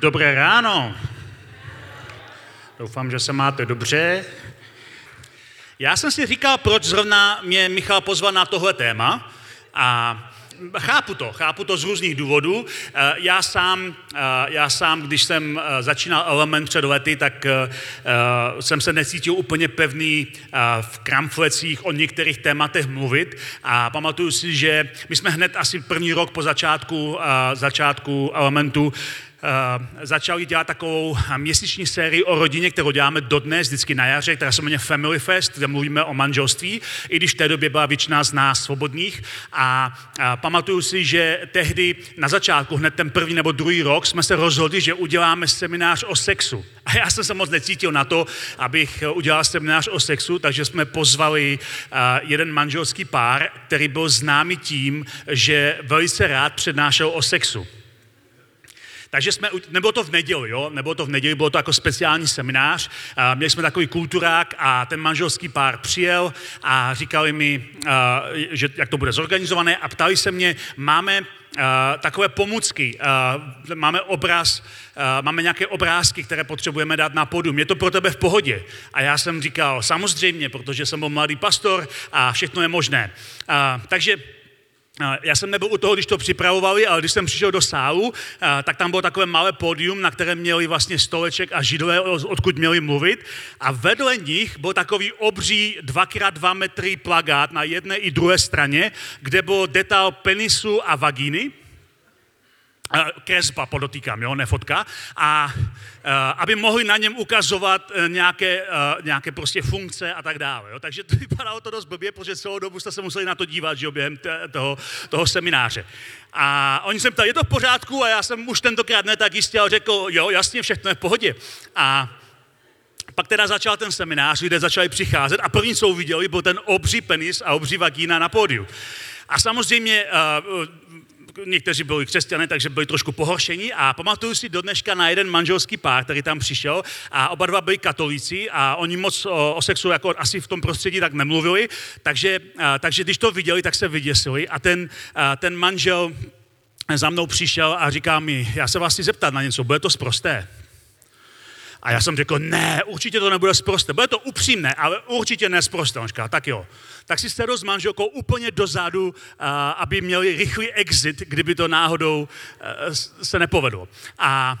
Dobré ráno. Doufám, že se máte dobře. Já jsem si říkal, proč zrovna mě Michal pozval na tohle téma a chápu to, chápu to z různých důvodů. Eh, já sám, eh, já sám, když jsem eh, začínal Element před lety, tak jsem se necítil úplně pevný v kramflecích o některých tématech mluvit a pamatuju si, že my jsme hned asi první rok po začátku, začátku Elementu začali dělat takovou měsíční sérii o rodině, kterou děláme dodnes, vždycky na jaře, která se jmenuje Family Fest, kde mluvíme o manželství, i když v té době byla většina z nás svobodných. A, a pamatuju si, že tehdy na začátku, hned ten první nebo druhý rok, jsme se rozhodli, že uděláme seminář o sexu. A já jsem se moc necítil na to, abych udělal seminář o sexu, takže jsme pozvali jeden manželský pár, který byl známý tím, že velice rád přednášel o sexu. Takže jsme, nebylo to v neděli, jo? nebylo to v neděli, bylo to jako speciální seminář. A měli jsme takový kulturák a ten manželský pár přijel a říkali mi, že jak to bude zorganizované a ptali se mě, máme takové pomůcky, máme obraz, máme nějaké obrázky, které potřebujeme dát na podu. Je to pro tebe v pohodě? A já jsem říkal, samozřejmě, protože jsem byl mladý pastor a všechno je možné. Takže já jsem nebyl u toho, když to připravovali, ale když jsem přišel do sálu, tak tam bylo takové malé pódium, na kterém měli vlastně stoleček a židové, odkud měli mluvit. A vedle nich byl takový obří 2x2 metry plagát na jedné i druhé straně, kde byl detail penisu a vagíny kresba podotýkám, jo, ne fotka, a aby mohli na něm ukazovat e, nějaké, nějaké prostě funkce a tak dále. Jo. Takže to vypadalo to dost blbě, protože celou dobu jste se museli na to dívat, že jo, během toho, toho semináře. A oni se ptali, je to v pořádku? A já jsem už tentokrát ne tak jistě, ale řekl, jo, jasně, všechno je v pohodě. A pak teda začal ten seminář, lidé začali přicházet a první, co uviděli, byl ten obří penis a obří vagína na pódiu. A samozřejmě někteří byli křesťané, takže byli trošku pohoršení. A pamatuju si do dneška na jeden manželský pár, který tam přišel. A oba dva byli katolíci a oni moc o, o sexu jako asi v tom prostředí tak nemluvili, takže, a, takže když to viděli, tak se vyděsili. A ten, a, ten manžel za mnou přišel a říká mi, já se vás chci zeptat na něco, bude to zprosté? A já jsem řekl, ne, určitě to nebude zprosté. Bude to upřímné, ale určitě nesprosté. On říká, tak jo. Tak si sedu s manželkou úplně dozadu, aby měli rychlý exit, kdyby to náhodou se nepovedlo. A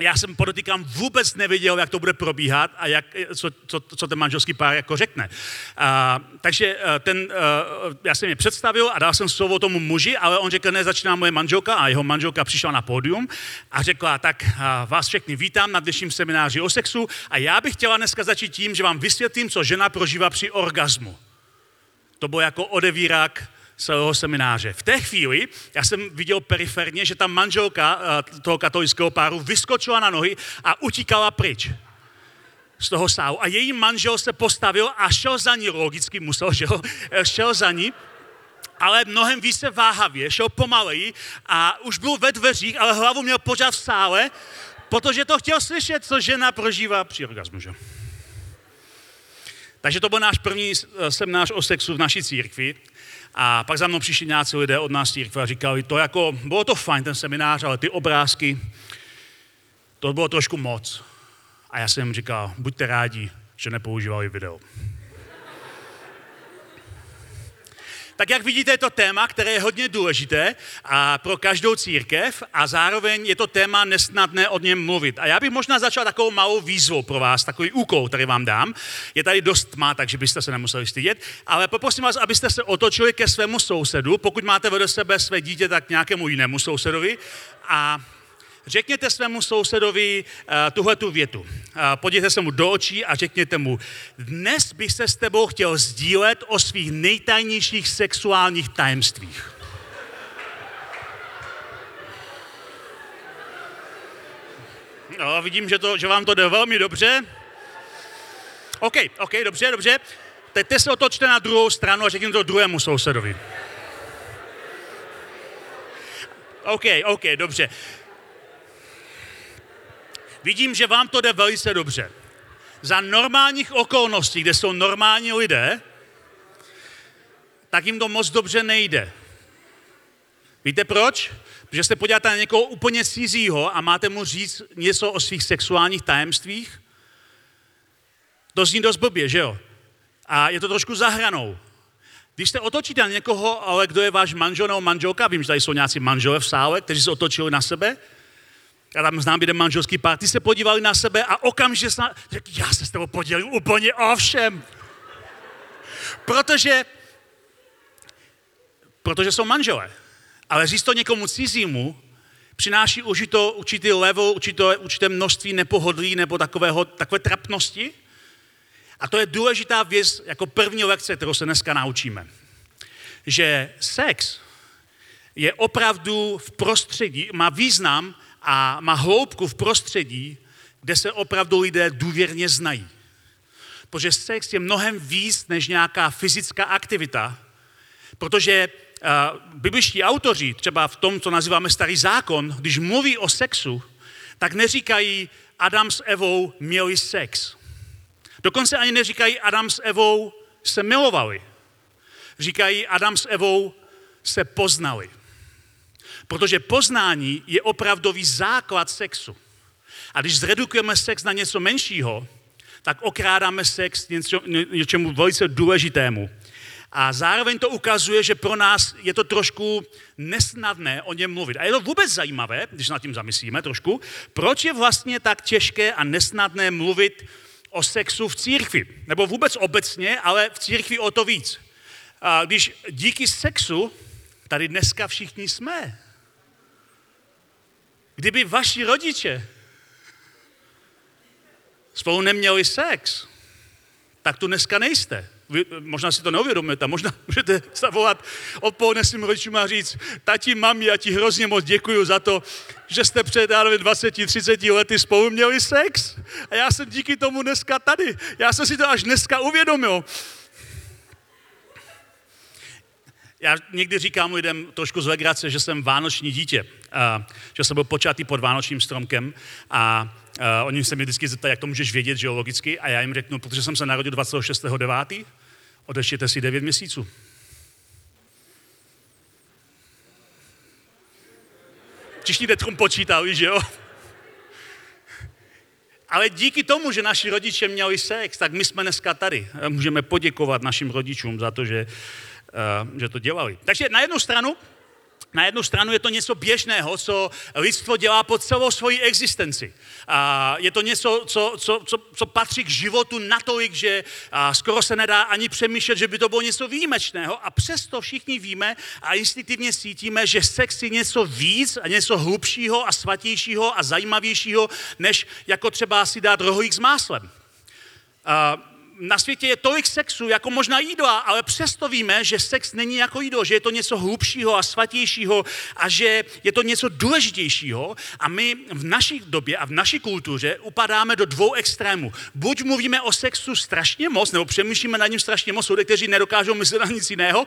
já jsem podotýkám vůbec nevěděl, jak to bude probíhat a jak, co, co, co ten manželský pár jako řekne. A, takže e, ten, uh, já jsem je představil a dal jsem slovo tomu muži, ale on řekl, ne, začíná moje manželka a jeho manželka přišla na pódium a řekla, tak uh, vás všechny vítám na dnešním semináři o sexu a já bych chtěla dneska začít tím, že vám vysvětlím, co žena prožívá při orgazmu. To bylo jako odevírák celého semináře. V té chvíli já jsem viděl periferně, že ta manželka eh, toho katolického páru vyskočila na nohy a utíkala pryč z toho sálu. A její manžel se postavil a šel za ní, logicky musel, že jo, eh, šel za ní, ale mnohem více váhavě, šel pomaleji a už byl ve dveřích, ale hlavu měl pořád v sále, protože to chtěl slyšet, co žena prožívá při orgasmu. Že? Takže to byl náš první eh, seminář o sexu v naší církvi. A pak za mnou přišli nějací lidé od nás církve a říkali, to jako, bylo to fajn ten seminář, ale ty obrázky, to bylo trošku moc. A já jsem jim říkal, buďte rádi, že nepoužívali video. Tak jak vidíte, je to téma, které je hodně důležité a pro každou církev a zároveň je to téma nesnadné o něm mluvit. A já bych možná začal takovou malou výzvou pro vás, takový úkol, který vám dám. Je tady dost tma, takže byste se nemuseli stydět, ale poprosím vás, abyste se otočili ke svému sousedu, pokud máte vedle sebe své dítě, tak nějakému jinému sousedovi a řekněte svému sousedovi uh, tuhle tu větu. Uh, podívejte se mu do očí a řekněte mu, dnes bych se s tebou chtěl sdílet o svých nejtajnějších sexuálních tajemstvích. No, vidím, že, to, že vám to jde velmi dobře. OK, OK, dobře, dobře. Teď se otočte na druhou stranu a řekněte to druhému sousedovi. OK, OK, dobře. Vidím, že vám to jde velice dobře. Za normálních okolností, kde jsou normální lidé, tak jim to moc dobře nejde. Víte proč? Protože se podíváte na někoho úplně cizího a máte mu říct něco o svých sexuálních tajemstvích, to zní dost blbě, že jo? A je to trošku zahranou. Když se otočíte na někoho, ale kdo je váš manžel nebo manželka, vím, že tady jsou nějací manželé v sále, kteří se otočili na sebe, já tam znám jeden manželský pár, ty se podívali na sebe a okamžitě se řekli, já se s tebou podělím úplně o všem. Protože, protože jsou manželé. Ale říct to někomu cizímu přináší užito, určitý level, určité, určité množství nepohodlí nebo takového, takové trapnosti. A to je důležitá věc jako první lekce, kterou se dneska naučíme. Že sex je opravdu v prostředí, má význam a má hloubku v prostředí, kde se opravdu lidé důvěrně znají. Protože sex je mnohem víc než nějaká fyzická aktivita, protože uh, bibliští autoři, třeba v tom, co nazýváme starý zákon, když mluví o sexu, tak neříkají Adam s Evou měli sex. Dokonce ani neříkají Adam s Evou se milovali. Říkají Adam s Evou se poznali. Protože poznání je opravdový základ sexu. A když zredukujeme sex na něco menšího, tak okrádáme sex něco, něčemu velice důležitému. A zároveň to ukazuje, že pro nás je to trošku nesnadné o něm mluvit. A je to vůbec zajímavé, když nad tím zamyslíme trošku, proč je vlastně tak těžké a nesnadné mluvit o sexu v církvi. Nebo vůbec obecně, ale v církvi o to víc. A když díky sexu tady dneska všichni jsme. Kdyby vaši rodiče spolu neměli sex, tak tu dneska nejste. Vy, možná si to neuvědomujete, možná můžete zavolat odpoledne svým rodičům a říct, tati, mami, já ti hrozně moc děkuji za to, že jste před 20, 30 lety spolu měli sex. A já jsem díky tomu dneska tady. Já jsem si to až dneska uvědomil. Já někdy říkám lidem trošku z legrace, že jsem vánoční dítě, a, že jsem byl počatý pod vánočním stromkem a a oni se mi vždycky zeptají, jak to můžeš vědět, že jo, logicky, a já jim řeknu, protože jsem se narodil 26.9., odeštěte si 9 měsíců. Všichni teď počítali, že jo? Ale díky tomu, že naši rodiče měli sex, tak my jsme dneska tady. Můžeme poděkovat našim rodičům za to, že že to dělali. Takže na jednu stranu na jednu stranu je to něco běžného, co lidstvo dělá po celou svoji existenci. A je to něco, co, co, co, co patří k životu natolik, že skoro se nedá ani přemýšlet, že by to bylo něco výjimečného. A přesto všichni víme a instinktivně cítíme, že sex je něco víc a něco hlubšího a svatějšího a zajímavějšího, než jako třeba si dát rohlík s máslem. A na světě je tolik sexu, jako možná jídla, ale přesto víme, že sex není jako jídlo, že je to něco hlubšího a svatějšího a že je to něco důležitějšího. A my v naší době a v naší kultuře upadáme do dvou extrémů. Buď mluvíme o sexu strašně moc, nebo přemýšlíme nad ním strašně moc, jsou lidé, kteří nedokážou myslet na nic jiného,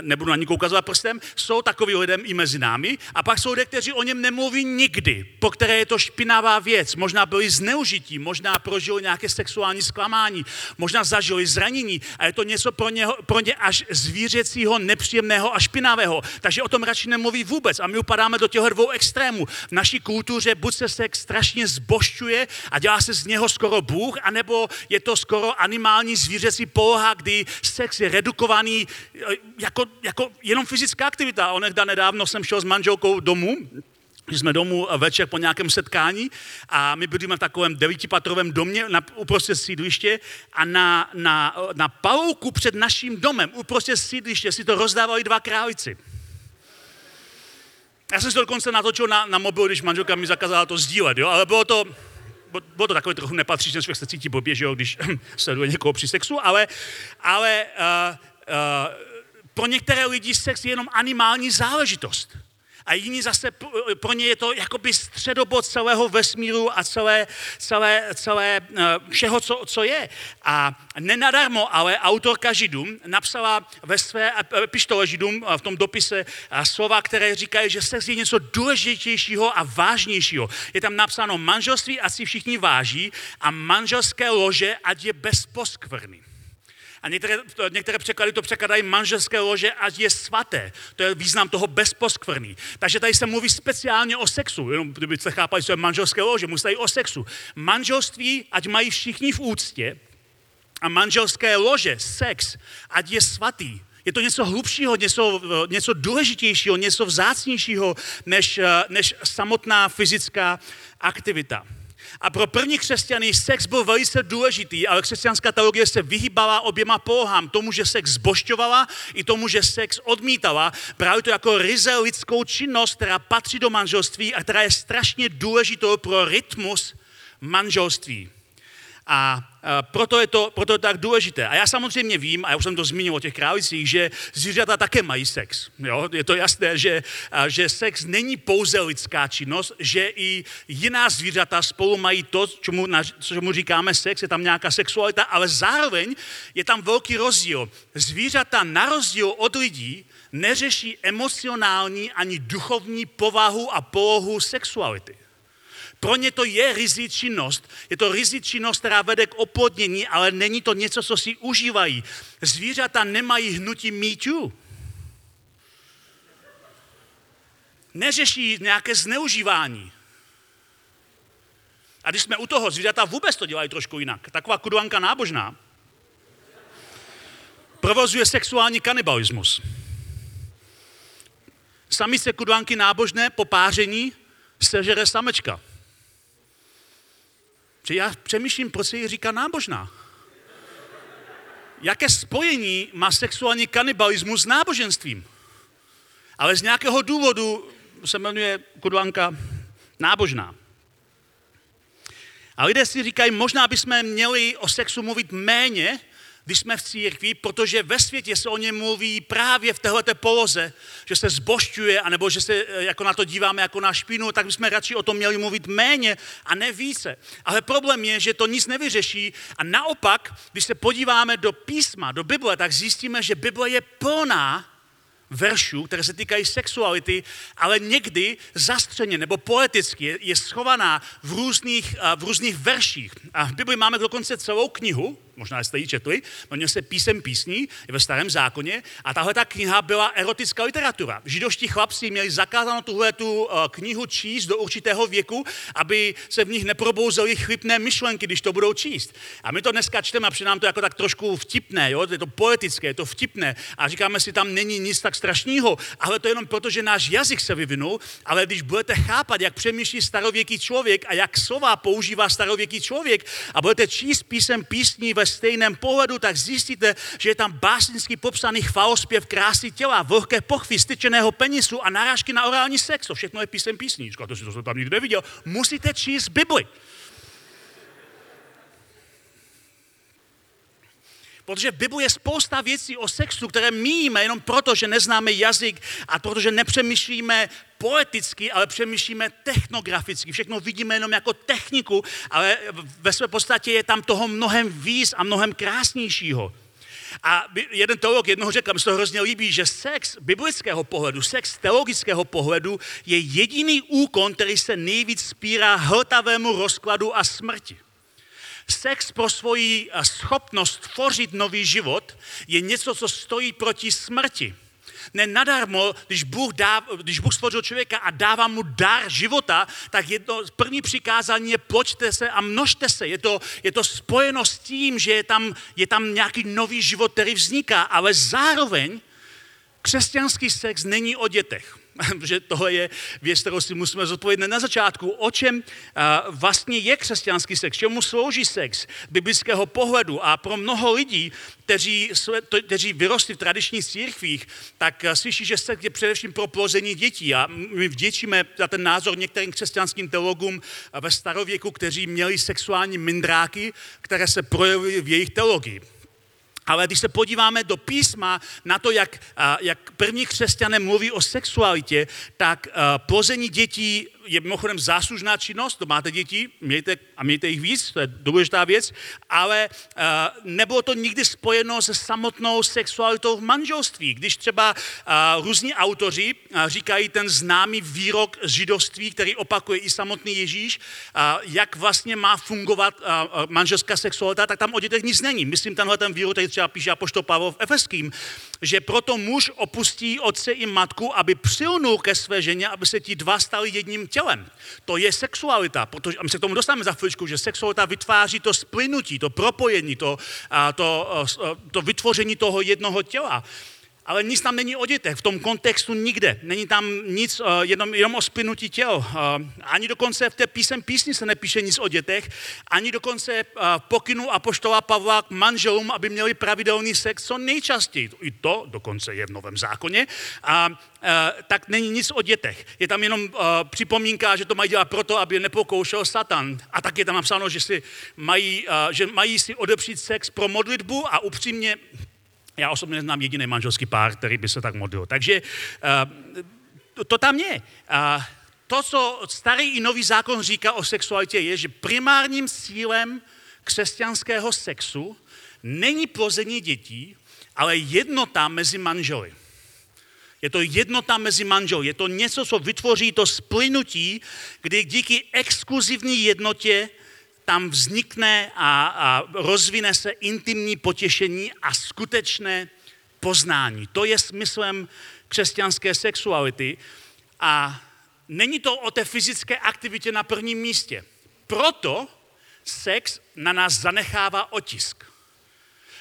nebudu na ní ukazovat prstem, jsou takový lidem i mezi námi, a pak jsou lidé, kteří o něm nemluví nikdy, po které je to špinavá věc, možná byli zneužití, možná prožili nějaké sexuální zklamání, možná zažili zranění a je to něco pro, něho, pro ně až zvířecího, nepříjemného a špinavého. Takže o tom radši nemluví vůbec. A my upadáme do těchto dvou extrémů. V naší kultuře buď se sex strašně zbošťuje a dělá se z něho skoro Bůh, anebo je to skoro animální zvířecí poloha, kdy sex je redukovaný eh, jako, jako jenom fyzická aktivita. Onehda nedávno jsem šel s manželkou domů, jsme domů večer po nějakém setkání a my bydlíme v takovém devítipatrovém domě na, uprostřed sídliště a na, na, na palouku před naším domem uprostřed sídliště si to rozdávali dva králici. Já jsem si to dokonce natočil na, na mobil, když manželka mi zakázala to sdílet, jo? ale bylo to, bylo to takové trochu nepatřičné, člověk se cítí blbě, že jo, když sleduje někoho při sexu, ale, ale uh, uh, pro některé lidi sex je jenom animální záležitost a jiní zase pro ně je to jakoby středobod celého vesmíru a celé, celé, celé eh, všeho, co, co je. A nenadarmo, ale autorka Židům napsala ve své pištole Židům v tom dopise slova, které říkají, že sex je něco důležitějšího a vážnějšího. Je tam napsáno manželství, ať si všichni váží a manželské lože, ať je bez poskvrny. A některé, některé překlady to překladají manželské lože, ať je svaté. To je význam toho bezposkvrný. Takže tady se mluví speciálně o sexu. Jenom kdybyste chápali, co je manželské lože, musí o sexu. Manželství, ať mají všichni v úctě, a manželské lože, sex, ať je svatý. Je to něco hlubšího, něco, něco důležitějšího, něco vzácnějšího než, než samotná fyzická aktivita. A pro první křesťany sex byl velice důležitý, ale křesťanská teologie se vyhýbala oběma polohám. Tomu, že sex zbošťovala i tomu, že sex odmítala. Právě to jako ryze lidskou činnost, která patří do manželství a která je strašně důležitou pro rytmus manželství. A proto je, to, proto je to tak důležité. A já samozřejmě vím, a já už jsem to zmínil o těch králících, že zvířata také mají sex. Jo? Je to jasné, že, že sex není pouze lidská činnost, že i jiná zvířata spolu mají to, čemu, čemu říkáme sex, je tam nějaká sexualita, ale zároveň je tam velký rozdíl. Zvířata na rozdíl od lidí neřeší emocionální ani duchovní povahu a polohu sexuality. Pro ně to je rizí činnost. Je to rizí činnost, která vede k oplodnění, ale není to něco, co si užívají. Zvířata nemají hnutí míťů. Neřeší nějaké zneužívání. A když jsme u toho, zvířata vůbec to dělají trošku jinak. Taková kuduanka nábožná provozuje sexuální kanibalismus. Samice kuduanky nábožné po páření sežere samečka. Že já přemýšlím, proč se jí říká nábožná. Jaké spojení má sexuální kanibalismus s náboženstvím? Ale z nějakého důvodu se jmenuje Kudlanka nábožná. A lidé si říkají, možná bychom měli o sexu mluvit méně, když jsme v církvi, protože ve světě se o něm mluví právě v této poloze, že se zbošťuje, anebo že se eh, jako na to díváme jako na špínu, tak bychom radši o tom měli mluvit méně a ne více. Ale problém je, že to nic nevyřeší a naopak, když se podíváme do písma, do Bible, tak zjistíme, že Bible je plná veršů, které se týkají sexuality, ale někdy zastřeně nebo poeticky je, je schovaná v různých, eh, v různých verších. A v Bibli máme dokonce celou knihu, možná jste ji četli, jmenuje se Písem písní, je ve starém zákoně a tahle ta kniha byla erotická literatura. Židovští chlapci měli zakázáno tuhle tu eh, knihu číst do určitého věku, aby se v nich neprobouzely chybné myšlenky, když to budou číst. A my to dneska čteme a přijde nám to jako tak trošku vtipné, jo? je to poetické, je to vtipné a říkáme si, tam není nic tak strašného, ale to jenom proto, že náš jazyk se vyvinul, ale když budete chápat, jak přemýšlí starověký člověk a jak slova používá starověký člověk a budete číst písem písní ve stejném pohledu, tak zjistíte, že je tam básnický popsaný chvalospěv krásy těla, vlhké pochvy, styčeného penisu a narážky na orální sex. To všechno je písem písní. Říkáte si, to jsem tam nikdy neviděl. Musíte číst Bibli. Protože v Bibli je spousta věcí o sexu, které míjíme jenom proto, že neznáme jazyk a protože nepřemýšlíme poeticky, ale přemýšlíme technograficky. Všechno vidíme jenom jako techniku, ale ve své podstatě je tam toho mnohem víc a mnohem krásnějšího. A jeden teolog jednoho řekl, mi se to hrozně líbí, že sex biblického pohledu, sex teologického pohledu je jediný úkon, který se nejvíc spírá hltavému rozkladu a smrti. Sex pro svoji eh, schopnost tvořit nový život je něco, co stojí proti smrti. Ne nadarmo, když Bůh, dá, když Bůh stvořil člověka a dává mu dar života, tak jedno, první přikázání je ploďte se a množte se. Je to, je to spojeno s tím, že je tam, je tam nějaký nový život, který vzniká, ale zároveň křesťanský sex není o dětech. že tohle je věc, kterou si musíme zodpovědět na začátku. O čem vlastně je křesťanský sex? Čemu slouží sex biblického pohledu? A pro mnoho lidí, kteří, kteří vyrostli v tradičních církvích, tak slyší, že sex je především pro plození dětí. A my vděčíme za ten názor některým křesťanským teologům ve starověku, kteří měli sexuální mindráky, které se projevily v jejich teologii. Ale když se podíváme do písma na to, jak, jak první křesťané mluví o sexualitě, tak plození dětí je mimochodem záslužná činnost, to máte děti, mějte, a mějte jich víc, to je důležitá věc, ale uh, nebylo to nikdy spojeno se samotnou sexualitou v manželství. Když třeba uh, různí autoři uh, říkají ten známý výrok z židovství, který opakuje i samotný Ježíš, uh, jak vlastně má fungovat uh, manželská sexualita, tak tam o dětech nic není. Myslím, tenhle ten výrok, který třeba píše Apoštol Pavel v Efeským, že proto muž opustí otce i matku, aby přilnul ke své ženě, aby se ti dva stali jedním tělem. To je sexualita, protože a my se k tomu dostaneme za chvíličku, že sexualita vytváří to splynutí, to propojení, to, to, to vytvoření toho jednoho těla ale nic tam není o dětech, v tom kontextu nikde. Není tam nic, uh, jenom, jenom o spinutí těl. Uh, ani dokonce v té písem písni se nepíše nic o dětech, ani dokonce uh, pokynu apoštola Pavla k manželům, aby měli pravidelný sex co nejčastěji. I to dokonce je v Novém zákoně. A uh, tak není nic o dětech. Je tam jenom uh, připomínka, že to mají dělat proto, aby nepokoušel Satan. A tak je tam napsáno, že, si mají, uh, že mají si odepřít sex pro modlitbu a upřímně já osobně neznám jediný manželský pár, který by se tak modlil. Takže uh, to tam je. To, co starý i nový zákon říká o sexualitě, je, že primárním cílem křesťanského sexu není plození dětí, ale jednota mezi manželi. Je to jednota mezi manželi. Je to něco, co vytvoří to splynutí, kdy díky exkluzivní jednotě tam vznikne a, a rozvine se intimní potěšení a skutečné poznání. To je smyslem křesťanské sexuality a není to o té fyzické aktivitě na prvním místě. Proto sex na nás zanechává otisk.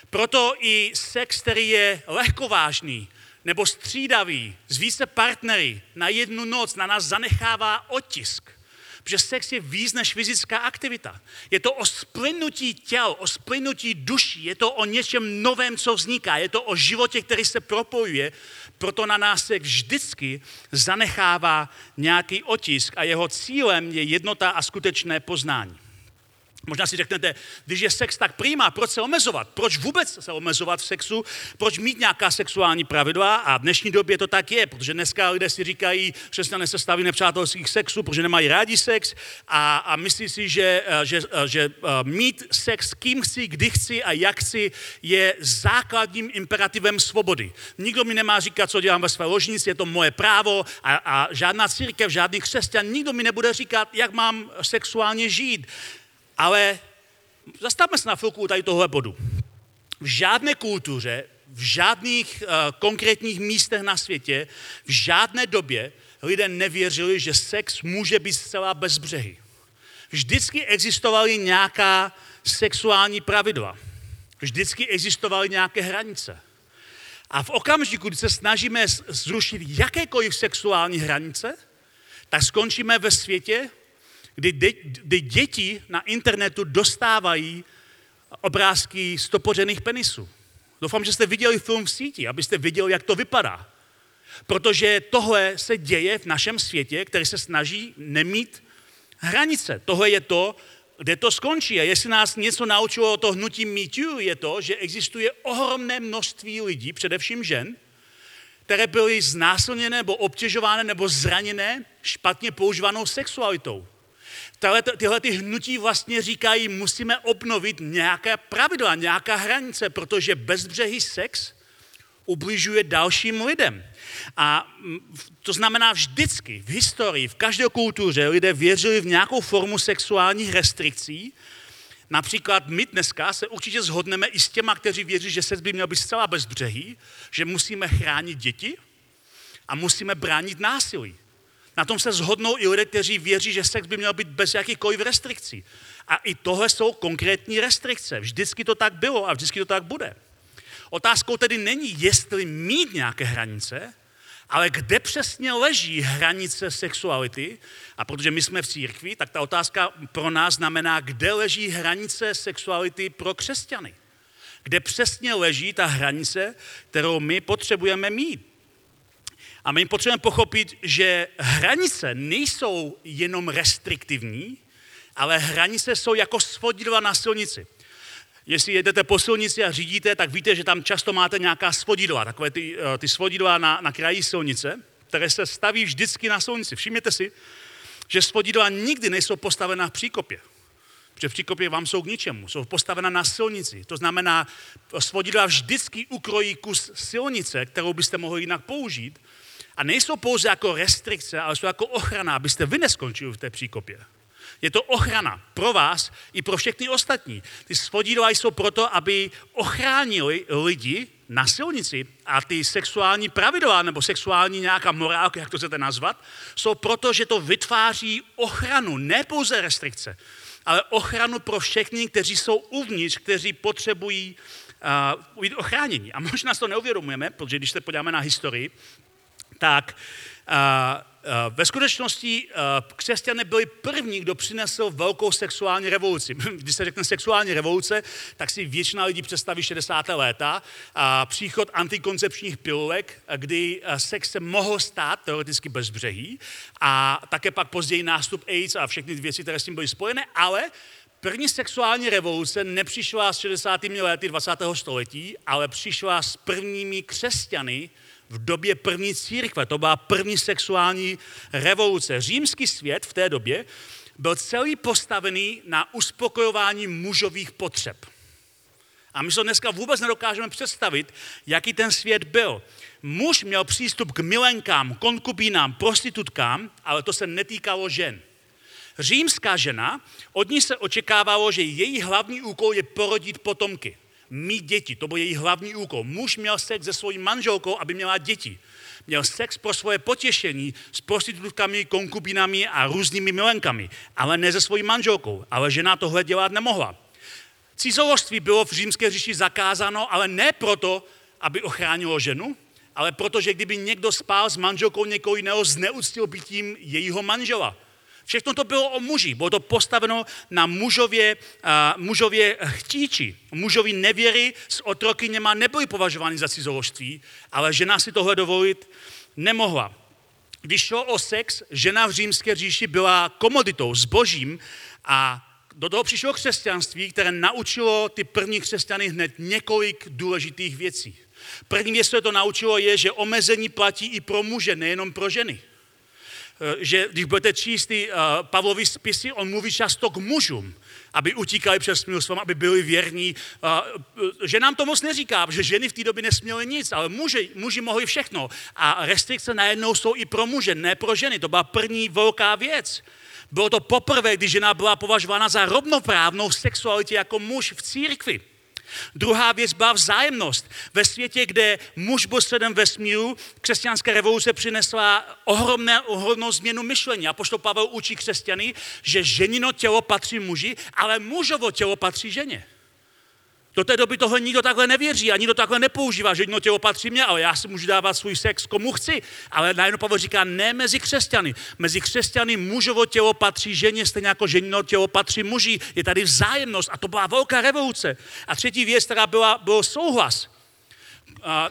Proto i sex, který je lehkovážný nebo střídavý, z více partnery na jednu noc na nás zanechává otisk. Protože sex je víc než fyzická aktivita. Je to o splynutí těl, o splynutí duší, je to o něčem novém, co vzniká, je to o životě, který se propojuje, proto na nás se vždycky zanechává nějaký otisk a jeho cílem je jednota a skutečné poznání. Možná si řeknete, když je sex tak prýmá, proč se omezovat? Proč vůbec se omezovat v sexu? Proč mít nějaká sexuální pravidla? A v dnešní době to tak je, protože dneska lidé si říkají, že se staví nepřátelských sexů, protože nemají rádi sex a, a myslí si, že, že, že mít sex s kým chci, kdy chci a jak chci je základním imperativem svobody. Nikdo mi nemá říkat, co dělám ve své ložnici, je to moje právo a, a žádná církev, žádný křesťan, nikdo mi nebude říkat, jak mám sexuálně žít. Ale zastavme se na chvilku tady tohle bodu. V žádné kultuře, v žádných uh, konkrétních místech na světě, v žádné době lidé nevěřili, že sex může být zcela bezbřehý. Vždycky existovaly nějaká sexuální pravidla. Vždycky existovaly nějaké hranice. A v okamžiku, kdy se snažíme zrušit jakékoliv sexuální hranice, tak skončíme ve světě, kdy, de, kdy děti na internetu dostávají obrázky stopořených penisů. Doufám, že jste viděli film v síti, abyste viděli, jak to vypadá. Protože tohle se děje v našem světě, který se snaží nemít hranice. Tohle je to, kde to skončí. A jestli nás něco naučilo to hnutí MeToo, je to, že existuje ohromné množství lidí, především žen, které byly znásilněné nebo obtěžovány nebo zraněné špatně používanou sexualitou. Tyhle, tyhle ty hnutí vlastně říkají, musíme obnovit nějaké pravidla, nějaká hranice, protože bezbřehý sex ubližuje dalším lidem. A to znamená vždycky v historii, v každé kultuře lidé věřili v nějakou formu sexuálních restrikcí. Například my dneska se určitě shodneme i s těma, kteří věří, že sex by měl být zcela bezbřehý, že musíme chránit děti a musíme bránit násilí. Na tom se zhodnou i lidé, kteří věří, že sex by měl být bez jakýchkoliv restrikcí. A i tohle jsou konkrétní restrikce. Vždycky to tak bylo a vždycky to tak bude. Otázkou tedy není, jestli mít nějaké hranice, ale kde přesně leží hranice sexuality. A protože my jsme v církvi, tak ta otázka pro nás znamená, kde leží hranice sexuality pro křesťany. Kde přesně leží ta hranice, kterou my potřebujeme mít. A my potřebujeme pochopit, že hranice nejsou jenom restriktivní, ale hranice jsou jako svodidla na silnici. Jestli jedete po silnici a řídíte, tak víte, že tam často máte nějaká svodidla, takové ty, eh, ty svodidla na, na kraji silnice, které se staví vždycky na silnici. Všimněte si, že svodidla nikdy nejsou postavena v příkopě. Protože v příkopě vám jsou k ničemu, jsou postavena na silnici. To znamená, svodidla vždycky ukrojí kus silnice, kterou byste mohli jinak použít. A nejsou pouze jako restrikce, ale jsou jako ochrana, abyste vy neskončili v té příkopě. Je to ochrana pro vás i pro všechny ostatní. Ty svodidla jsou proto, aby ochránili lidi na silnici a ty sexuální pravidla nebo sexuální nějaká morálka, jak to chcete nazvat, jsou proto, že to vytváří ochranu, ne pouze restrikce, ale ochranu pro všechny, kteří jsou uvnitř, kteří potřebují uh, být ochráněni. A možná to neuvědomujeme, protože když se podíváme na historii, tak uh, Eh, ve skutečnosti eh, křesťané byli první, kdo přinesl velkou sexuální revoluci. Když se řekne sexuální revoluce, tak si většina lidí představí 60. léta a příchod antikoncepčních pilulek, kdy sex se mohl stát teoreticky bezbřehý a také pak později nástup AIDS a všechny věci, které s tím byly spojené, ale První sexuální revoluce nepřišla s 60. lety 20. století, ale přišla s prvními křesťany, v době první církve. To byla první sexuální revoluce. Římský svět v té době byl celý postavený na uspokojování mužových potřeb. A my se dneska vůbec nedokážeme představit, jaký ten svět byl. Muž měl přístup k milenkám, konkubínám, prostitutkám, ale to se netýkalo žen. Římská žena, od ní se očekávalo, že její hlavní úkol je porodit potomky mít děti. To byl její hlavní úkol. Muž měl sex se svojí manželkou, aby měla děti. Měl sex pro svoje potěšení s prostitutkami, konkubinami a různými milenkami, ale ne se svojí manželkou. Ale žena tohle dělat nemohla. Cizoložství bylo v římské říši zakázáno, ale ne proto, aby ochránilo ženu, ale protože kdyby někdo spál s manželkou někoho jiného, zneuctil by tím jejího manžela. Všechno to bylo o muži. Bylo to postaveno na mužově, mužově chtíči. Mužovi nevěry s otrokyněma nebyly považovány za cizoložství, ale žena si tohle dovolit nemohla. Když šlo o sex, žena v římské říši byla komoditou, zbožím a do toho přišlo křesťanství, které naučilo ty první křesťany hned několik důležitých věcí. První věc, co to naučilo, je, že omezení platí i pro muže, nejenom pro ženy. Eh, že když budete číst ty uh, Pavlovy spisy, on mluví často k mužům, aby utíkali před smilstvem, aby byli věrní. Uh, že nám to moc neříká, že ženy v té době nesměly nic, ale muži, muži mohli všechno. A restrikce najednou jsou i pro muže, ne pro ženy. To byla první velká věc. Bylo to poprvé, když žena byla považována za rovnoprávnou sexualitě jako muž v církvi. Druhá věc byla vzájemnost. Ve světě, kde muž byl středem vesmíru, křesťanská revoluce přinesla ohromné, ohromnou změnu myšlení. A poštol Pavel učí křesťany, že ženino tělo patří muži, ale mužovo tělo patří ženě. Do té doby toho nikdo takhle nevěří a nikdo takhle nepoužívá, že jedno tělo patří mě, ale já si můžu dávat svůj sex komu chci. Ale najednou Pavel říká, ne mezi křesťany. Mezi křesťany mužovo tělo patří ženě, stejně jako ženino tělo patří muži. Je tady vzájemnost a to byla velká revoluce. A třetí věc, která byla, byl souhlas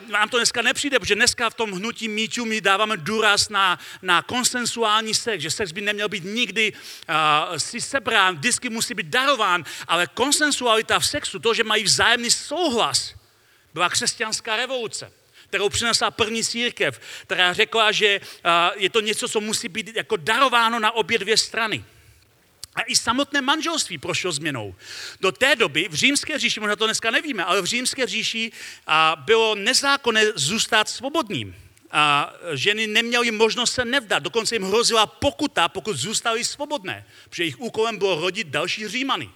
nám to dneska nepřijde, protože dneska v tom hnutí míčů my dáváme důraz na, na konsensuální sex, že sex by neměl být nikdy uh, si sebrán, vždycky musí být darován, ale konsensualita v sexu, to, že mají vzájemný souhlas, byla křesťanská revoluce kterou přinesla první církev, která řekla, že uh, je to něco, co musí být jako darováno na obě dvě strany. A i samotné manželství prošlo změnou. Do té doby v římské říši, možná to dneska nevíme, ale v římské říši bylo nezákonné zůstat svobodným. A ženy neměly možnost se nevdat, dokonce jim hrozila pokuta, pokud zůstaly svobodné, protože jejich úkolem bylo rodit další římany.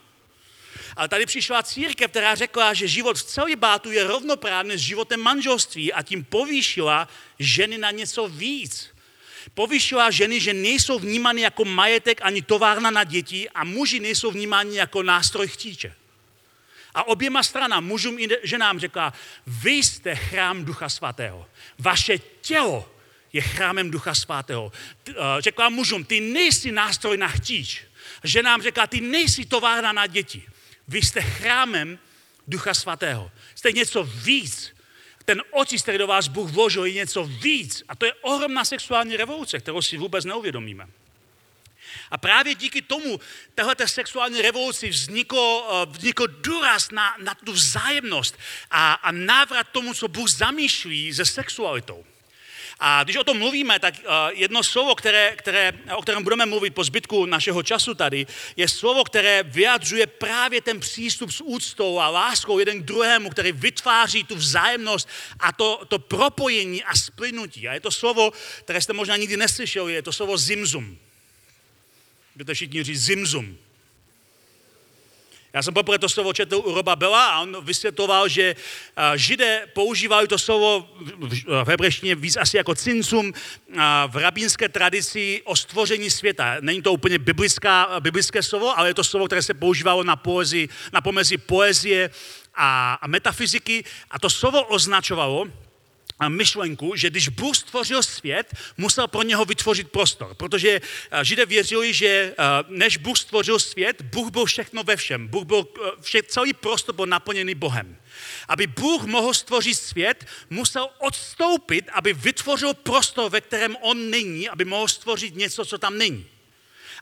Ale tady přišla církev, která řekla, že život v celibátu je rovnoprávný s životem manželství a tím povýšila ženy na něco víc povyšila ženy, že nejsou vnímány jako majetek ani továrna na děti a muži nejsou vnímáni jako nástroj chtíče. A oběma stranám, mužům i ženám řekla, vy jste chrám Ducha Svatého. Vaše tělo je chrámem Ducha Svatého. Eh, řekla mužům, ty nejsi nástroj na chtíč. Ženám řekla, ty nejsi továrna na děti. Vy jste chrámem Ducha Svatého. Jste něco víc ten očist, který do vás Bůh vložil, je něco víc. A to je ohromná sexuální revoluce, kterou si vůbec neuvědomíme. A právě díky tomu, téhle sexuální revoluci vznikl, eh, vznikl důraz na, na tu vzájemnost a, a návrat tomu, co Bůh zamýšlí se sexualitou. A když o tom mluvíme, tak uh, jedno slovo, které, které, o kterém budeme mluvit po zbytku našeho času tady, je slovo, které vyjadřuje právě ten přístup s úctou a láskou jeden k druhému, který vytváří tu vzájemnost a to, to propojení a splynutí. A je to slovo, které jste možná nikdy neslyšeli, je to slovo zimzum. Budete všichni říct zimzum. Já jsem poprvé to slovo četl u Roba Bela a on vysvětloval, že židé používají to slovo v hebrejštině víc asi jako cincum v rabínské tradici o stvoření světa. Není to úplně biblická, biblické slovo, ale je to slovo, které se používalo na, poezii, na pomezi poezie a, a metafyziky a to slovo označovalo, myšlenku, že když Bůh stvořil svět, musel pro něho vytvořit prostor. Protože eh, Židé věřili, že eh, než Bůh stvořil svět, Bůh byl všechno ve všem. Bůh byl, eh, vše, celý prostor byl naplněný Bohem. Aby Bůh mohl stvořit svět, musel odstoupit, aby vytvořil prostor, ve kterém on není, aby mohl stvořit něco, co tam není.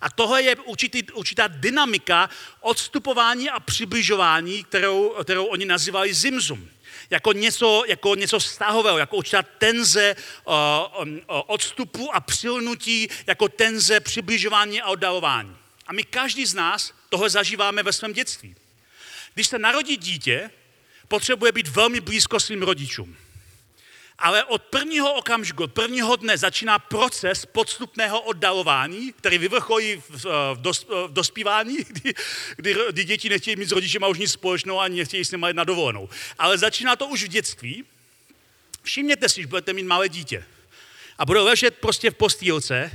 A tohle je určitý, určitá dynamika odstupování a přibližování, kterou, kterou oni nazývali zimzum jako něco, jako něco vztahového, jako určitá tenze uh, um, odstupu a přilnutí, jako tenze přibližování a oddalování. A my každý z nás tohle zažíváme ve svém dětství. Když se narodí dítě, potřebuje být velmi blízko svým rodičům. Ale od prvního okamžiku, od prvního dne začíná proces podstupného oddalování, který vyvrcholí v, v, dos, v dospívání, kdy, kdy, kdy děti nechtějí mít s rodičem už nic společného ani nechtějí s nimi jít na dovolenou. Ale začíná to už v dětství. Všimněte si, že budete mít malé dítě a bude ležet prostě v postýlce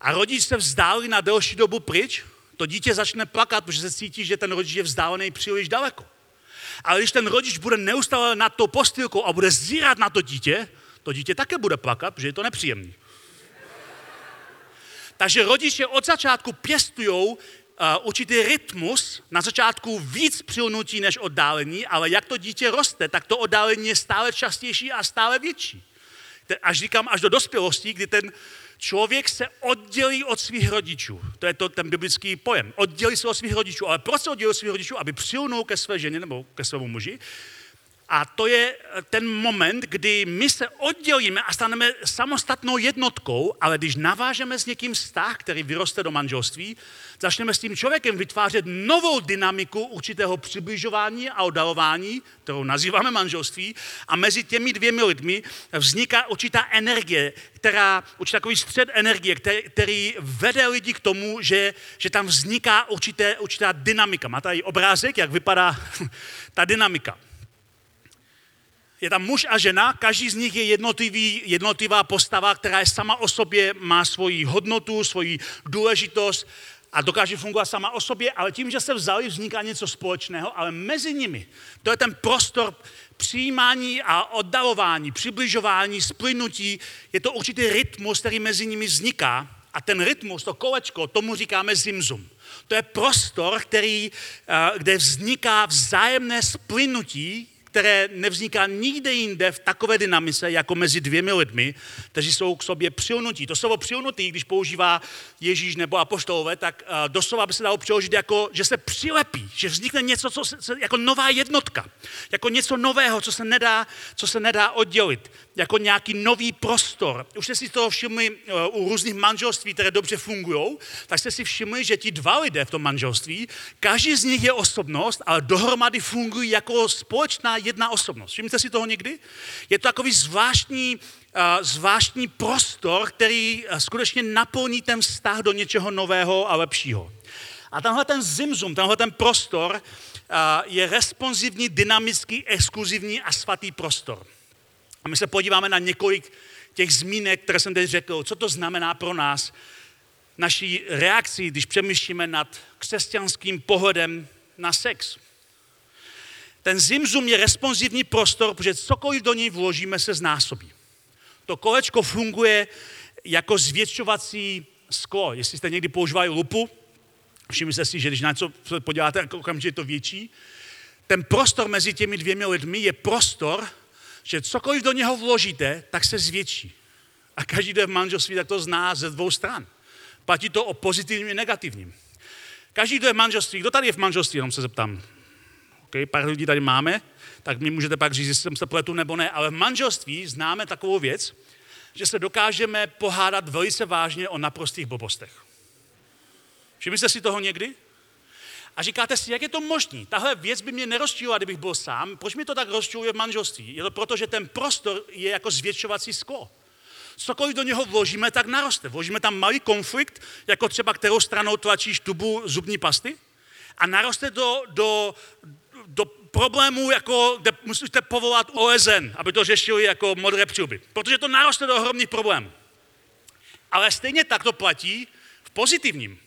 a rodič se vzdálí na delší dobu pryč, to dítě začne plakat, protože se cítí, že ten rodič je vzdálený příliš daleko. Ale když ten rodič bude neustále nad tou postýlkou a bude zírat na to dítě, to dítě také bude plakat, protože je to nepříjemný. Takže rodiče od začátku pěstují uh, určitý rytmus, na začátku víc přilnutí než oddálení, ale jak to dítě roste, tak to oddálení je stále častější a stále větší. Až říkám, až do dospělosti, kdy ten člověk se oddělí od svých rodičů. To je to ten biblický pojem. Oddělí se od svých rodičů. Ale proč se oddělí od svých rodičů? Aby přilnul ke své ženě nebo ke svému muži. A to je ten moment, kdy my se oddělíme a staneme samostatnou jednotkou, ale když navážeme s někým vztah, který vyroste do manželství, začneme s tím člověkem vytvářet novou dynamiku určitého přibližování a oddalování, kterou nazýváme manželství, a mezi těmi dvěmi lidmi vzniká určitá energie, která, určitý takový střed energie, který, který vede lidi k tomu, že, že tam vzniká určité, určitá dynamika. Máte tady obrázek, jak vypadá ta dynamika je tam muž a žena, každý z nich je jednotlivý, jednotlivá postava, která je sama o sobě, má svoji hodnotu, svoji důležitost a dokáže fungovat sama o sobě, ale tím, že se vzali, vzniká něco společného, ale mezi nimi, to je ten prostor přijímání a oddalování, přibližování, splynutí, je to určitý rytmus, který mezi nimi vzniká a ten rytmus, to kolečko, tomu říkáme zimzum. To je prostor, který, eh, kde vzniká vzájemné splynutí které nevzniká nikde jinde v takové dynamice, jako mezi dvěmi lidmi, kteří jsou k sobě přilnutí. To slovo přilnutý, když používá Ježíš nebo apoštolové, tak uh, doslova by se dalo přeložit jako, že se přilepí, že vznikne něco, co se, jako nová jednotka, jako něco nového, co se nedá, co se nedá oddělit, jako nějaký nový prostor. Už jste si toho všimli uh, u různých manželství, které dobře fungují, tak jste si všimli, že ti dva lidé v tom manželství, každý z nich je osobnost, ale dohromady fungují jako společná jedna osobnost. Všimněte si toho někdy? Je to takový zvláštní, uh, zvláštní prostor, který uh, skutečně naplní ten vztah do něčeho nového a lepšího. A tenhle ten zimzum, tenhle ten prostor uh, je responsivní, dynamický, exkluzivní a svatý prostor. A my se podíváme na několik těch zmínek, které jsem teď řekl, co to znamená pro nás, naší reakcí, když přemýšlíme nad křesťanským pohledem na sex. Ten zimzum je responsivní prostor, protože cokoliv do něj vložíme, se znásobí. To kolečko funguje jako zvětšovací sklo. Jestli jste někdy používali lupu, všimněte si, že když na něco podíváte, okamžitě je to větší. Ten prostor mezi těmi dvěmi lidmi je prostor, že cokoliv do něho vložíte, tak se zvětší. A každý, kdo v manželství, tak to zná ze dvou stran. Platí to o pozitivním i negativním. Každý, kdo je v manželství, kdo tady je v manželství, jenom se zeptám. Okay, pár lidí tady máme, tak mi můžete pak říct, jestli jsem se pletu nebo ne, ale v manželství známe takovou věc, že se dokážeme pohádat velice vážně o naprostých blbostech. Všimli jste si toho někdy? A říkáte si, jak je to možné? Tahle věc by mě nerozčívala, kdybych byl sám. Proč mi to tak rozčiluje v manželství? Je to proto, že ten prostor je jako zvětšovací sklo. Cokoliv do něho vložíme, tak naroste. Vložíme tam malý konflikt, jako třeba kterou stranou tlačíš tubu zubní pasty a naroste do, do, do problémů, jako, kde musíte povolat OSN, aby to řešili jako modré přilby. Protože to naroste do ohromných problémů. Ale stejně tak to platí v pozitivním.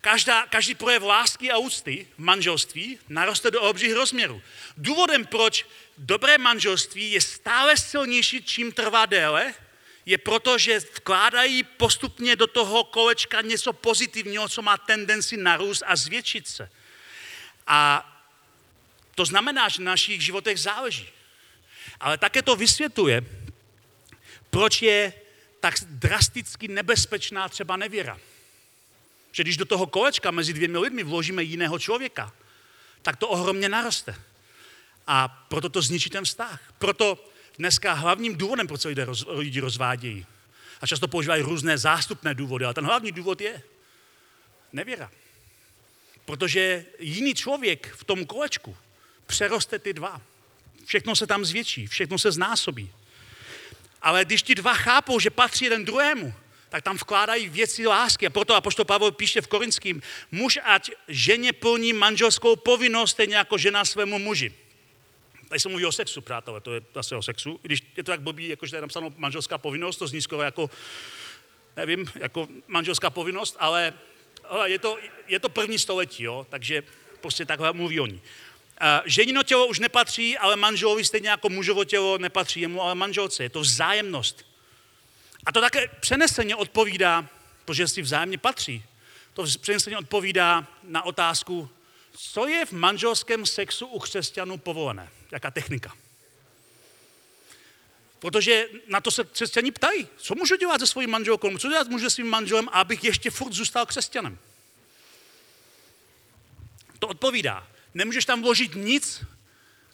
Každá, každý projev lásky a úcty v manželství naroste do obřích rozměrů. Důvodem, proč dobré manželství je stále silnější, čím trvá déle, je proto, že vkládají postupně do toho kolečka něco pozitivního, co má tendenci narůst a zvětšit se. A to znamená, že na našich životech záleží. Ale také to vysvětluje, proč je tak drasticky nebezpečná třeba nevěra. Že když do toho kolečka mezi dvěmi lidmi vložíme jiného člověka, tak to ohromně naroste. A proto to zničí ten vztah. Proto dneska hlavním důvodem, proč se lidé roz, lidi rozvádějí, a často používají různé zástupné důvody, ale ten hlavní důvod je nevěra. Protože jiný člověk v tom kolečku přeroste ty dva. Všechno se tam zvětší, všechno se znásobí. Ale když ti dva chápou, že patří jeden druhému, tak tam vkládají věci lásky. A proto apoštol Pavel píše v Korinským, muž ať ženě plní manželskou povinnost, stejně jako žena svému muži. Tady se mluví o sexu, přátelé, to je zase o sexu. Když je to tak blbý, jakože je napsáno manželská povinnost, to zní skoro jako, nevím, jako manželská povinnost, ale, ale je, to, je to první století, jo? takže prostě takhle mluví oni. Ženino tělo už nepatří, ale manželovi stejně jako mužovo tělo nepatří jemu, ale manželce. Je to vzájemnost. A to také přeneseně odpovídá, protože si vzájemně patří, to přeneseně odpovídá na otázku, co je v manželském sexu u křesťanů povolené? Jaká technika? Protože na to se křesťaní ptají. Co můžu dělat se svým manželkou? Co dělat můžu se svým manželem, abych ještě furt zůstal křesťanem? To odpovídá. Nemůžeš tam vložit nic,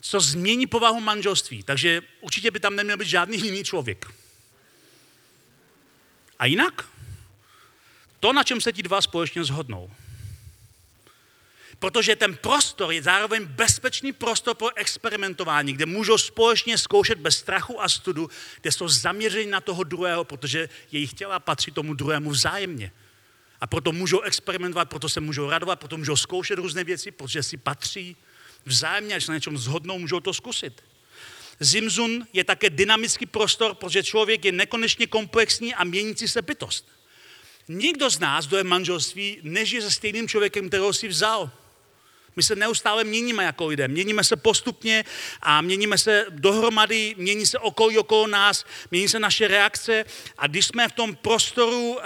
co změní povahu manželství. Takže určitě by tam neměl být žádný jiný člověk. A jinak? To, na čem se ti dva společně zhodnou. Protože ten prostor je zároveň bezpečný prostor pro experimentování, kde můžou společně zkoušet bez strachu a studu, kde jsou zaměřeni na toho druhého, protože jejich těla patří tomu druhému vzájemně. A proto můžou experimentovat, proto se můžou radovat, proto můžou zkoušet různé věci, protože si patří vzájemně, až na něčem zhodnou, můžou to zkusit. Zimzun je také dynamický prostor, protože člověk je nekonečně komplexní a měnící se bytost. Nikdo z nás, kdo je manželství, nežije se stejným člověkem, kterého si vzal. My se neustále měníme jako lidé, měníme se postupně a měníme se dohromady, mění se okolí okolo nás, mění se naše reakce. A když jsme v tom prostoru,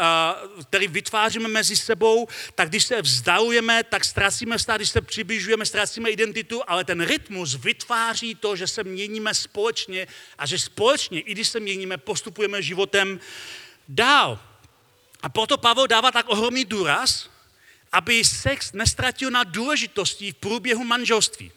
který vytváříme mezi sebou, tak když se vzdalujeme, tak ztrácíme vztah, když se přibližujeme, ztrácíme identitu, ale ten rytmus vytváří to, že se měníme společně a že společně, i když se měníme, postupujeme životem dál. A proto Pavel dává tak ohromný důraz, aby sex nestratil na důležitosti v průběhu manželství.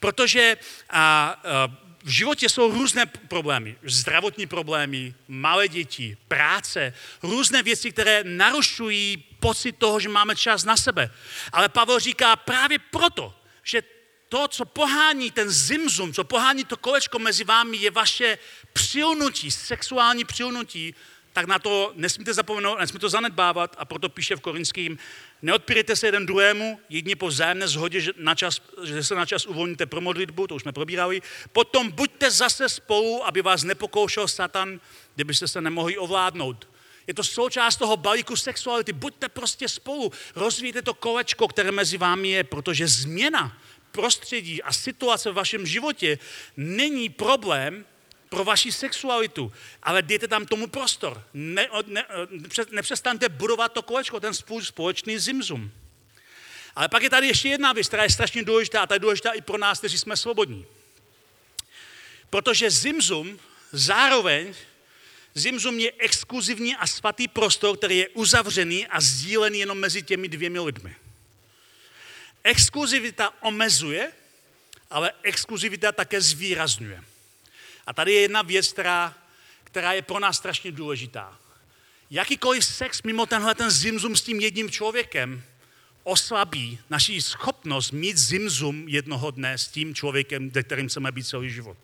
Protože a, a, v životě jsou různé problémy. Zdravotní problémy, malé děti, práce, různé věci, které narušují pocit toho, že máme čas na sebe. Ale Pavel říká právě proto, že to, co pohání ten zimzum, co pohání to kolečko mezi vámi, je vaše přilnutí, sexuální přilnutí, tak na to nesmíte zapomenout, nesmíte to zanedbávat a proto píše v Korinským, neodpírejte se jeden druhému, jedni po vzájemné zhodě, že, na čas, že se na čas uvolníte pro modlitbu, to už jsme probírali, potom buďte zase spolu, aby vás nepokoušel Satan, kdybyste se nemohli ovládnout. Je to součást toho balíku sexuality. Buďte prostě spolu, rozvíjte to kolečko, které mezi vámi je, protože změna prostředí a situace v vašem životě není problém, pro vaši sexualitu, ale dejte tam tomu prostor. Ne, ne, nepřestaňte budovat to kolečko, ten spůj společný zimzum. Ale pak je tady ještě jedna věc, která je strašně důležitá a ta je důležitá i pro nás, kteří jsme svobodní. Protože zimzum zároveň, zimzum je exkluzivní a svatý prostor, který je uzavřený a sdílený jenom mezi těmi dvěmi lidmi. Exkluzivita omezuje, ale exkluzivita také zvýrazňuje. A tady je jedna věc, která, která je pro nás strašně důležitá. Jakýkoliv sex mimo tenhle ten zimzum s tím jedním člověkem oslabí naši schopnost mít zimzum jednoho dne s tím člověkem, kterým chceme být celý život.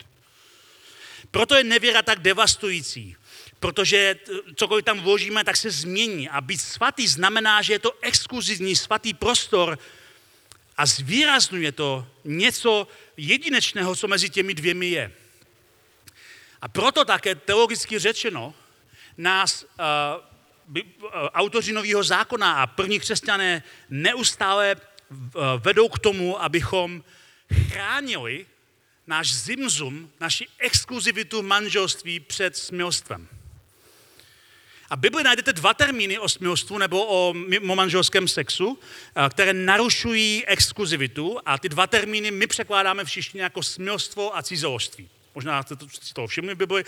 Proto je nevěra tak devastující, protože cokoliv tam vložíme, tak se změní. A být svatý znamená, že je to exkluzivní svatý prostor a zvýrazňuje to něco jedinečného, co mezi těmi dvěmi je. A proto také teologicky řečeno nás uh, autoři Nového zákona a první křesťané neustále uh, vedou k tomu, abychom chránili náš zimzum, naši exkluzivitu manželství před smilstvem. A v Bibli najdete dva termíny o smilstvu nebo o manželském sexu, které narušují exkluzivitu a ty dva termíny my překládáme v češtině jako smilstvo a cizoložství. Možná jste to, si toho všimli v Bibli.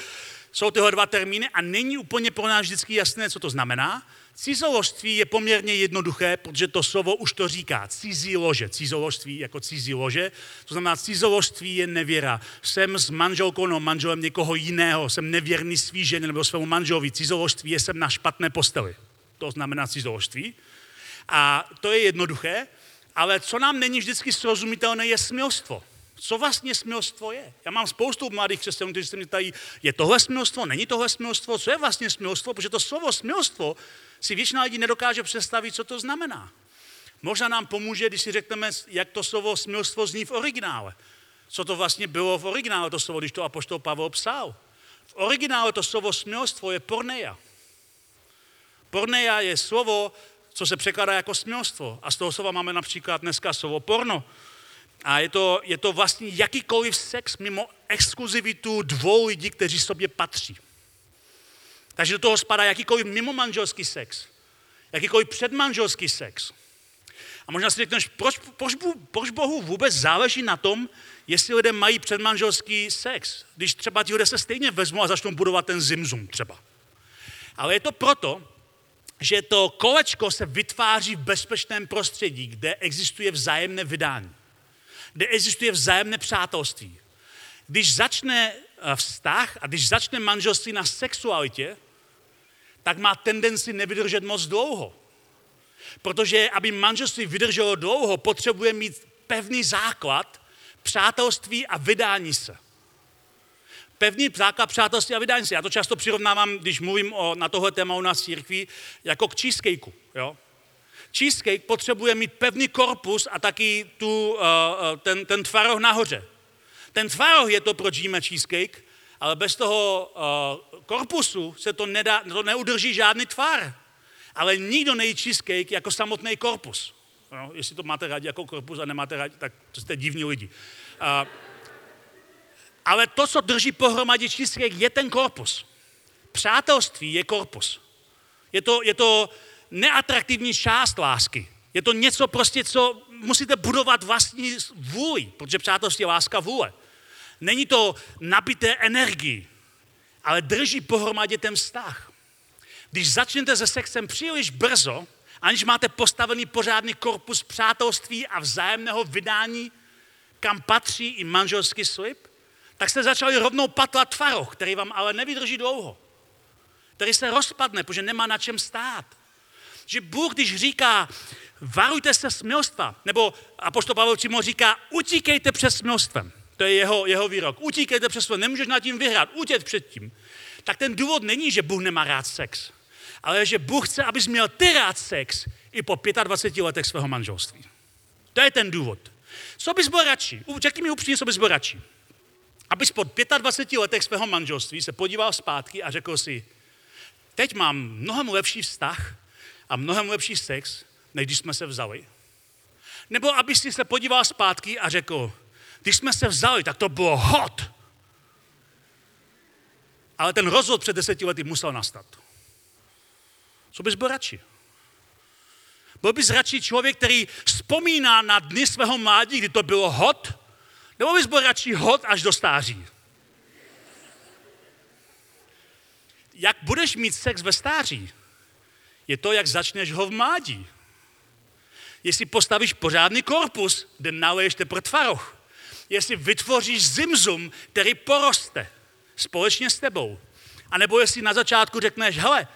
Jsou tyhle dva termíny a není úplně pro nás vždycky jasné, co to znamená. Cizoložství je poměrně jednoduché, protože to slovo už to říká. Cizí lože. Cizoložství jako cizí lože. To znamená, cizoložství je nevěra. Jsem s manželkou no manželem někoho jiného. Jsem nevěrný svý ženě nebo svému manželovi. Cizoložství je jsem na špatné posteli. To znamená cizoložství. A to je jednoduché, ale co nám není vždycky srozumitelné, je smilstvo co vlastně smilstvo je. Já mám spoustu mladých křesťanů, kteří se mě ptají, je tohle smilstvo, není tohle smilstvo, co je vlastně smilstvo, protože to slovo smilstvo si většina lidí nedokáže představit, co to znamená. Možná nám pomůže, když si řekneme, jak to slovo smilstvo zní v originále. Co to vlastně bylo v originále, to slovo, když to apoštol Pavel psal. V originále to slovo smilstvo je porneia. Porneia je slovo, co se překládá jako smilstvo. A z toho slova máme například dneska slovo porno. A je to, je to vlastně jakýkoliv sex mimo exkluzivitu dvou lidí, kteří sobě patří. Takže do toho spadá jakýkoliv mimo manželský sex, jakýkoliv předmanželský sex. A možná si řekneš, proč, proč, proč Bohu vůbec záleží na tom, jestli lidé mají předmanželský sex, když třeba ti lidé se stejně vezmou a začnou budovat ten zimzum třeba. Ale je to proto, že to kolečko se vytváří v bezpečném prostředí, kde existuje vzájemné vydání kde existuje vzájemné přátelství. Když začne eh, vztah a když začne manželství na sexualitě, tak má tendenci nevydržet moc dlouho. Protože aby manželství vydrželo dlouho, potřebuje mít pevný základ přátelství a vydání se. Pevný základ přátelství a vydání se. Já to často přirovnávám, když mluvím o, na tohle téma u nás církví, jako k cheesecakeu. Jo? Cheesecake potřebuje mít pevný korpus a taky tu, uh, ten, ten tvaroh nahoře. Ten tvaroh je to, proč jíme cheesecake, ale bez toho uh, korpusu se to, nedá, to neudrží žádný tvar. Ale nikdo nejí cheesecake jako samotný korpus. No, jestli to máte rádi jako korpus a nemáte rádi, tak to jste divní lidi. Ale to, co drží pohromadě cheesecake, je ten korpus. Přátelství je korpus. Je to, je to neatraktivní část lásky. Je to něco prostě, co musíte budovat vlastní vůli, protože přátelství je láska vůle. Není to nabité energii, ale drží pohromadě ten vztah. Když začnete se sexem příliš brzo, aniž máte postavený pořádný korpus přátelství a vzájemného vydání, kam patří i manželský slib, tak jste začali rovnou patlat tvaroh, který vám ale nevydrží dlouho. Který se rozpadne, protože nemá na čem stát že Bůh, když říká, varujte se smilstva, nebo apoštol Pavel Čimo říká, utíkejte před smilstvem. To je jeho, jeho výrok. Utíkejte před smilstvem, nemůžeš nad tím vyhrát, utět před tím. Tak ten důvod není, že Bůh nemá rád sex, ale že Bůh chce, abys měl ty rád sex i po 25 letech svého manželství. To je ten důvod. Co bys byl radši? Řekni mi upřímně, co bys byl radši. Abys po 25 letech svého manželství se podíval zpátky a řekl si, teď mám mnohem lepší vztah a mnohem lepší sex, než když jsme se vzali. Nebo aby si se podíval zpátky a řekl, když jsme se vzali, tak to bylo hot. Ale ten rozvod před deseti lety musel nastat. Co bys byl radši? Byl bys radši člověk, který vzpomíná na dny svého mládí, kdy to bylo hot? Nebo bys byl radši hot až do stáří? Jak budeš mít sex ve stáří? Je to, jak začneš ho v mládí. Jestli postavíš pořádný korpus, kde naleješ teprve tvaroh. Jestli vytvoříš zimzum, který poroste společně s tebou. A nebo jestli na začátku řekneš, hele,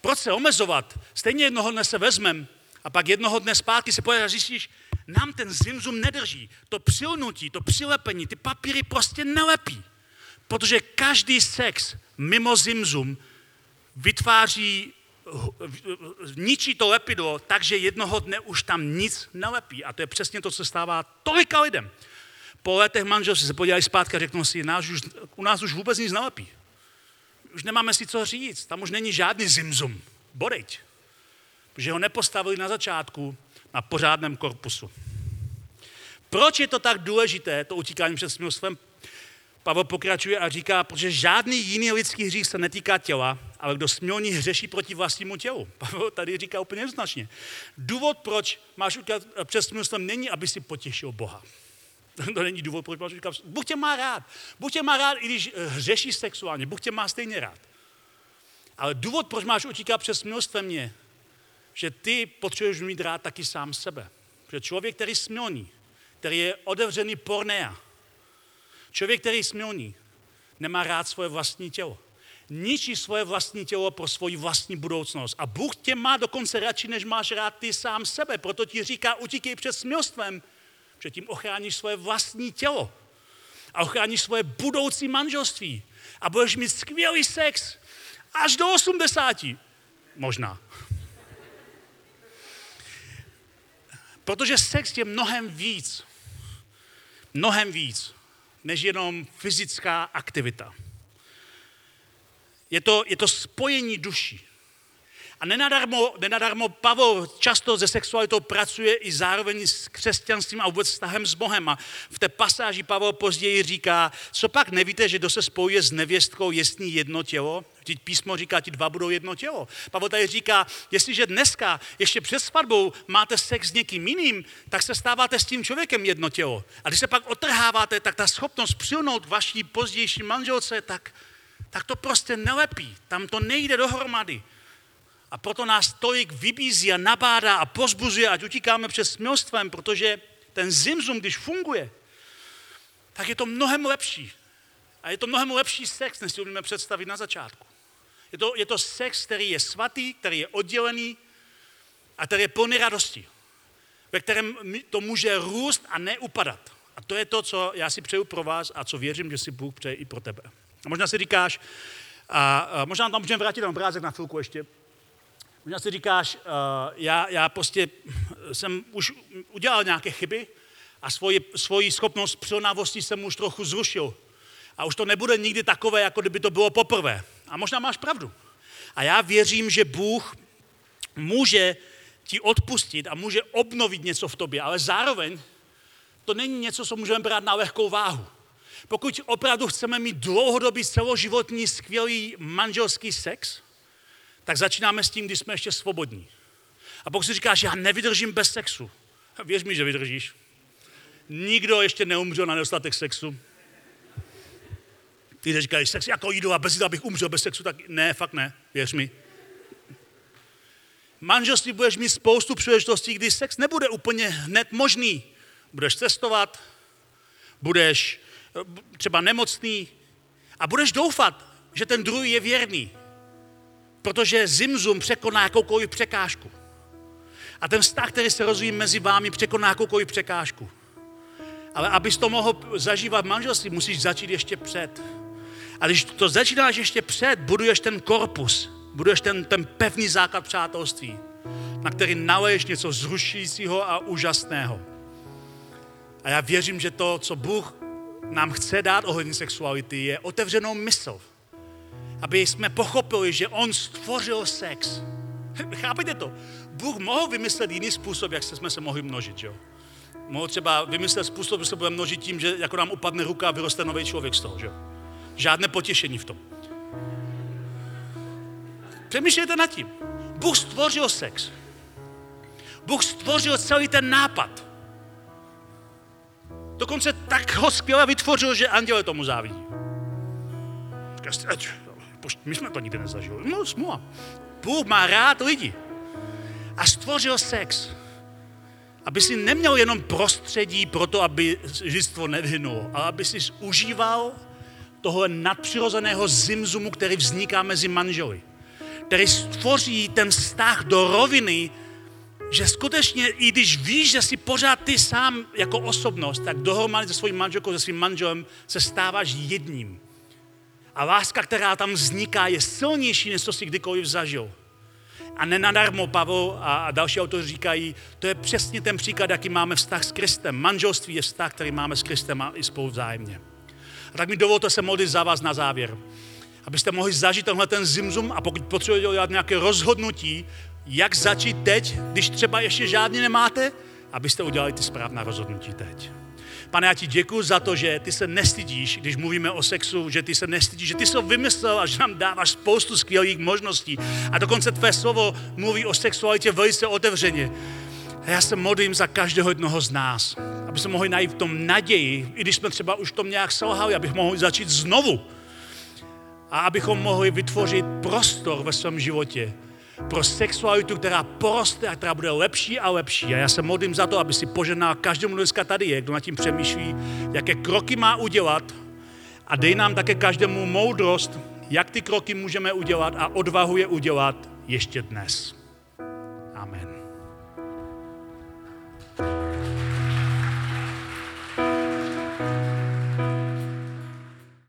proč se omezovat? Stejně jednoho dne se vezmem a pak jednoho dne zpátky se pojedeš a zjistíš, nám ten zimzum nedrží. To přilnutí, to přilepení, ty papíry prostě nelepí. Protože každý sex mimo zimzum vytváří, ničí to lepidlo, takže jednoho dne už tam nic nelepí. A to je přesně to, co stává tolika lidem. Po letech manželství se podívají zpátky a řeknou si, nás už, u nás už vůbec nic nelepí. Už nemáme si co říct, tam už není žádný zimzum. Bodeď. Protože ho nepostavili na začátku na pořádném korpusu. Proč je to tak důležité, to utíkání před smilstvem? Pavel pokračuje a říká, protože žádný jiný lidský hřích se netýká těla, ale kdo smilní hřeší proti vlastnímu tělu. Pavel tady říká úplně jednoznačně. Důvod, proč máš utíkat před smilstvem, není, aby si potěšil Boha. To není důvod, proč máš utíkat. Bůh tě má rád. Bůh tě má rád, i když hřešíš sexuálně. Bůh tě má stejně rád. Ale důvod, proč máš utíkat před smilstvem, je, že ty potřebuješ mít rád taky sám sebe. Protože člověk, který smilní, který je otevřený pornea, člověk, který smilní, nemá rád svoje vlastní tělo. Ničí svoje vlastní tělo pro svoji vlastní budoucnost. A Bůh tě má dokonce radši, než máš rád ty sám sebe. Proto ti říká, utíkej před smilstvem, že tím ochráníš svoje vlastní tělo. A ochráníš svoje budoucí manželství. A budeš mít skvělý sex až do 80. Možná. Protože sex je mnohem víc, mnohem víc, než jenom fyzická aktivita. Je to, je to spojení duší. A nenadarmo, nenadarmo Pavel často ze sexualitou pracuje i zároveň s křesťanstvím a vůbec vztahem s Bohem. A v té pasáži Pavel později říká, co pak nevíte, že kdo se spojuje s nevěstkou, jestli jedno tělo? Vždyť písmo říká, ti dva budou jedno tělo. Pavel tady říká, jestliže dneska ještě před svatbou máte sex s někým jiným, tak se stáváte s tím člověkem jedno tělo. A když se pak otrháváte, tak ta schopnost přilnout vaší pozdější manželce, tak, tak to prostě nelepí. Tam to nejde dohromady. A proto nás tolik vybízí a nabádá a pozbuzuje, ať utíkáme před smilstvem, protože ten zimzum, když funguje, tak je to mnohem lepší. A je to mnohem lepší sex, než si umíme představit na začátku. Je to, je to sex, který je svatý, který je oddělený a který je plný radosti, ve kterém to může růst a neupadat. A to je to, co já si přeju pro vás a co věřím, že si Bůh přeje i pro tebe. A možná si říkáš, a, a možná tam můžeme vrátit na obrázek na chvilku ještě, Možná si říkáš, uh, já, já prostě jsem už udělal nějaké chyby a svoji, svoji schopnost přilnavosti jsem už trochu zrušil. A už to nebude nikdy takové, jako kdyby to bylo poprvé. A možná máš pravdu. A já věřím, že Bůh může ti odpustit a může obnovit něco v tobě, ale zároveň to není něco, co můžeme brát na lehkou váhu. Pokud opravdu chceme mít dlouhodobý celoživotní skvělý manželský sex, tak začínáme s tím, když jsme ještě svobodní. A pokud si říkáš, já nevydržím bez sexu, věř mi, že vydržíš. Nikdo ještě neumřel na nedostatek sexu. Ty říkají, sex jako jídlo a bez jídla bych umřel bez sexu, tak ne, fakt ne, věř mi. Manželství budeš mít spoustu příležitostí, kdy sex nebude úplně hned možný. Budeš cestovat, budeš eh, třeba nemocný a budeš doufat, že ten druhý je věrný. Protože zimzum překoná jakoukoliv překážku. A ten vztah, který se rozvíjí mezi vámi, překoná jakoukoliv překážku. Ale abys to mohl zažívat v manželství, musíš začít ještě před. A když to začínáš ještě před, buduješ ten korpus, buduješ ten, ten pevný základ přátelství, na který naleješ něco zrušujícího a úžasného. A já věřím, že to, co Bůh nám chce dát ohledně sexuality, je otevřenou mysl aby jsme pochopili, že on stvořil sex. Chápete to? Bůh mohl vymyslet jiný způsob, jak jsme se mohli množit, jo? Mohl třeba vymyslet způsob, že se budeme množit tím, že jako nám upadne ruka a vyroste nový člověk z toho, že Žádné potěšení v tom. Přemýšlejte nad tím. Bůh stvořil sex. Bůh stvořil celý ten nápad. Dokonce tak ho skvěle vytvořil, že anděle tomu závidí. My jsme to nikdy nezažili. No, smůla. Bůh má rád lidi. A stvořil sex. Aby si neměl jenom prostředí pro to, aby žistvo nevyhnulo, ale aby si užíval toho nadpřirozeného zimzumu, který vzniká mezi manželi. Který stvoří ten vztah do roviny, že skutečně, i když víš, že jsi pořád ty sám jako osobnost, tak dohromady se svým manželkou, se svým manželem se stáváš jedním. A láska, která tam vzniká, je silnější, než co jsi kdykoliv zažil. A nenadarmo Pavel a další autoři říkají, to je přesně ten příklad, jaký máme vztah s Kristem. Manželství je vztah, který máme s Kristem a i spolu vzájemně. A tak mi dovolte se modlit za vás na závěr. Abyste mohli zažít tenhle ten zimzum a pokud potřebujete dělat nějaké rozhodnutí, jak začít teď, když třeba ještě žádný nemáte, abyste udělali ty správná rozhodnutí teď. Pane, já ti děkuji za to, že ty se nestydíš, když mluvíme o sexu, že ty se nestydíš, že ty jsi to vymyslel a že nám dáváš spoustu skvělých možností. A dokonce tvé slovo mluví o sexualitě velice otevřeně. A já se modlím za každého jednoho z nás, aby se mohli najít v tom naději, i když jsme třeba už tom nějak selhali, abych mohli začít znovu. A abychom mohli vytvořit prostor ve svém životě, pro sexualitu, která poroste a která bude lepší a lepší. A já se modlím za to, aby si poženal každému dneska tady je, kdo nad tím přemýšlí, jaké kroky má udělat a dej nám také každému moudrost, jak ty kroky můžeme udělat a odvahu je udělat ještě dnes. Amen.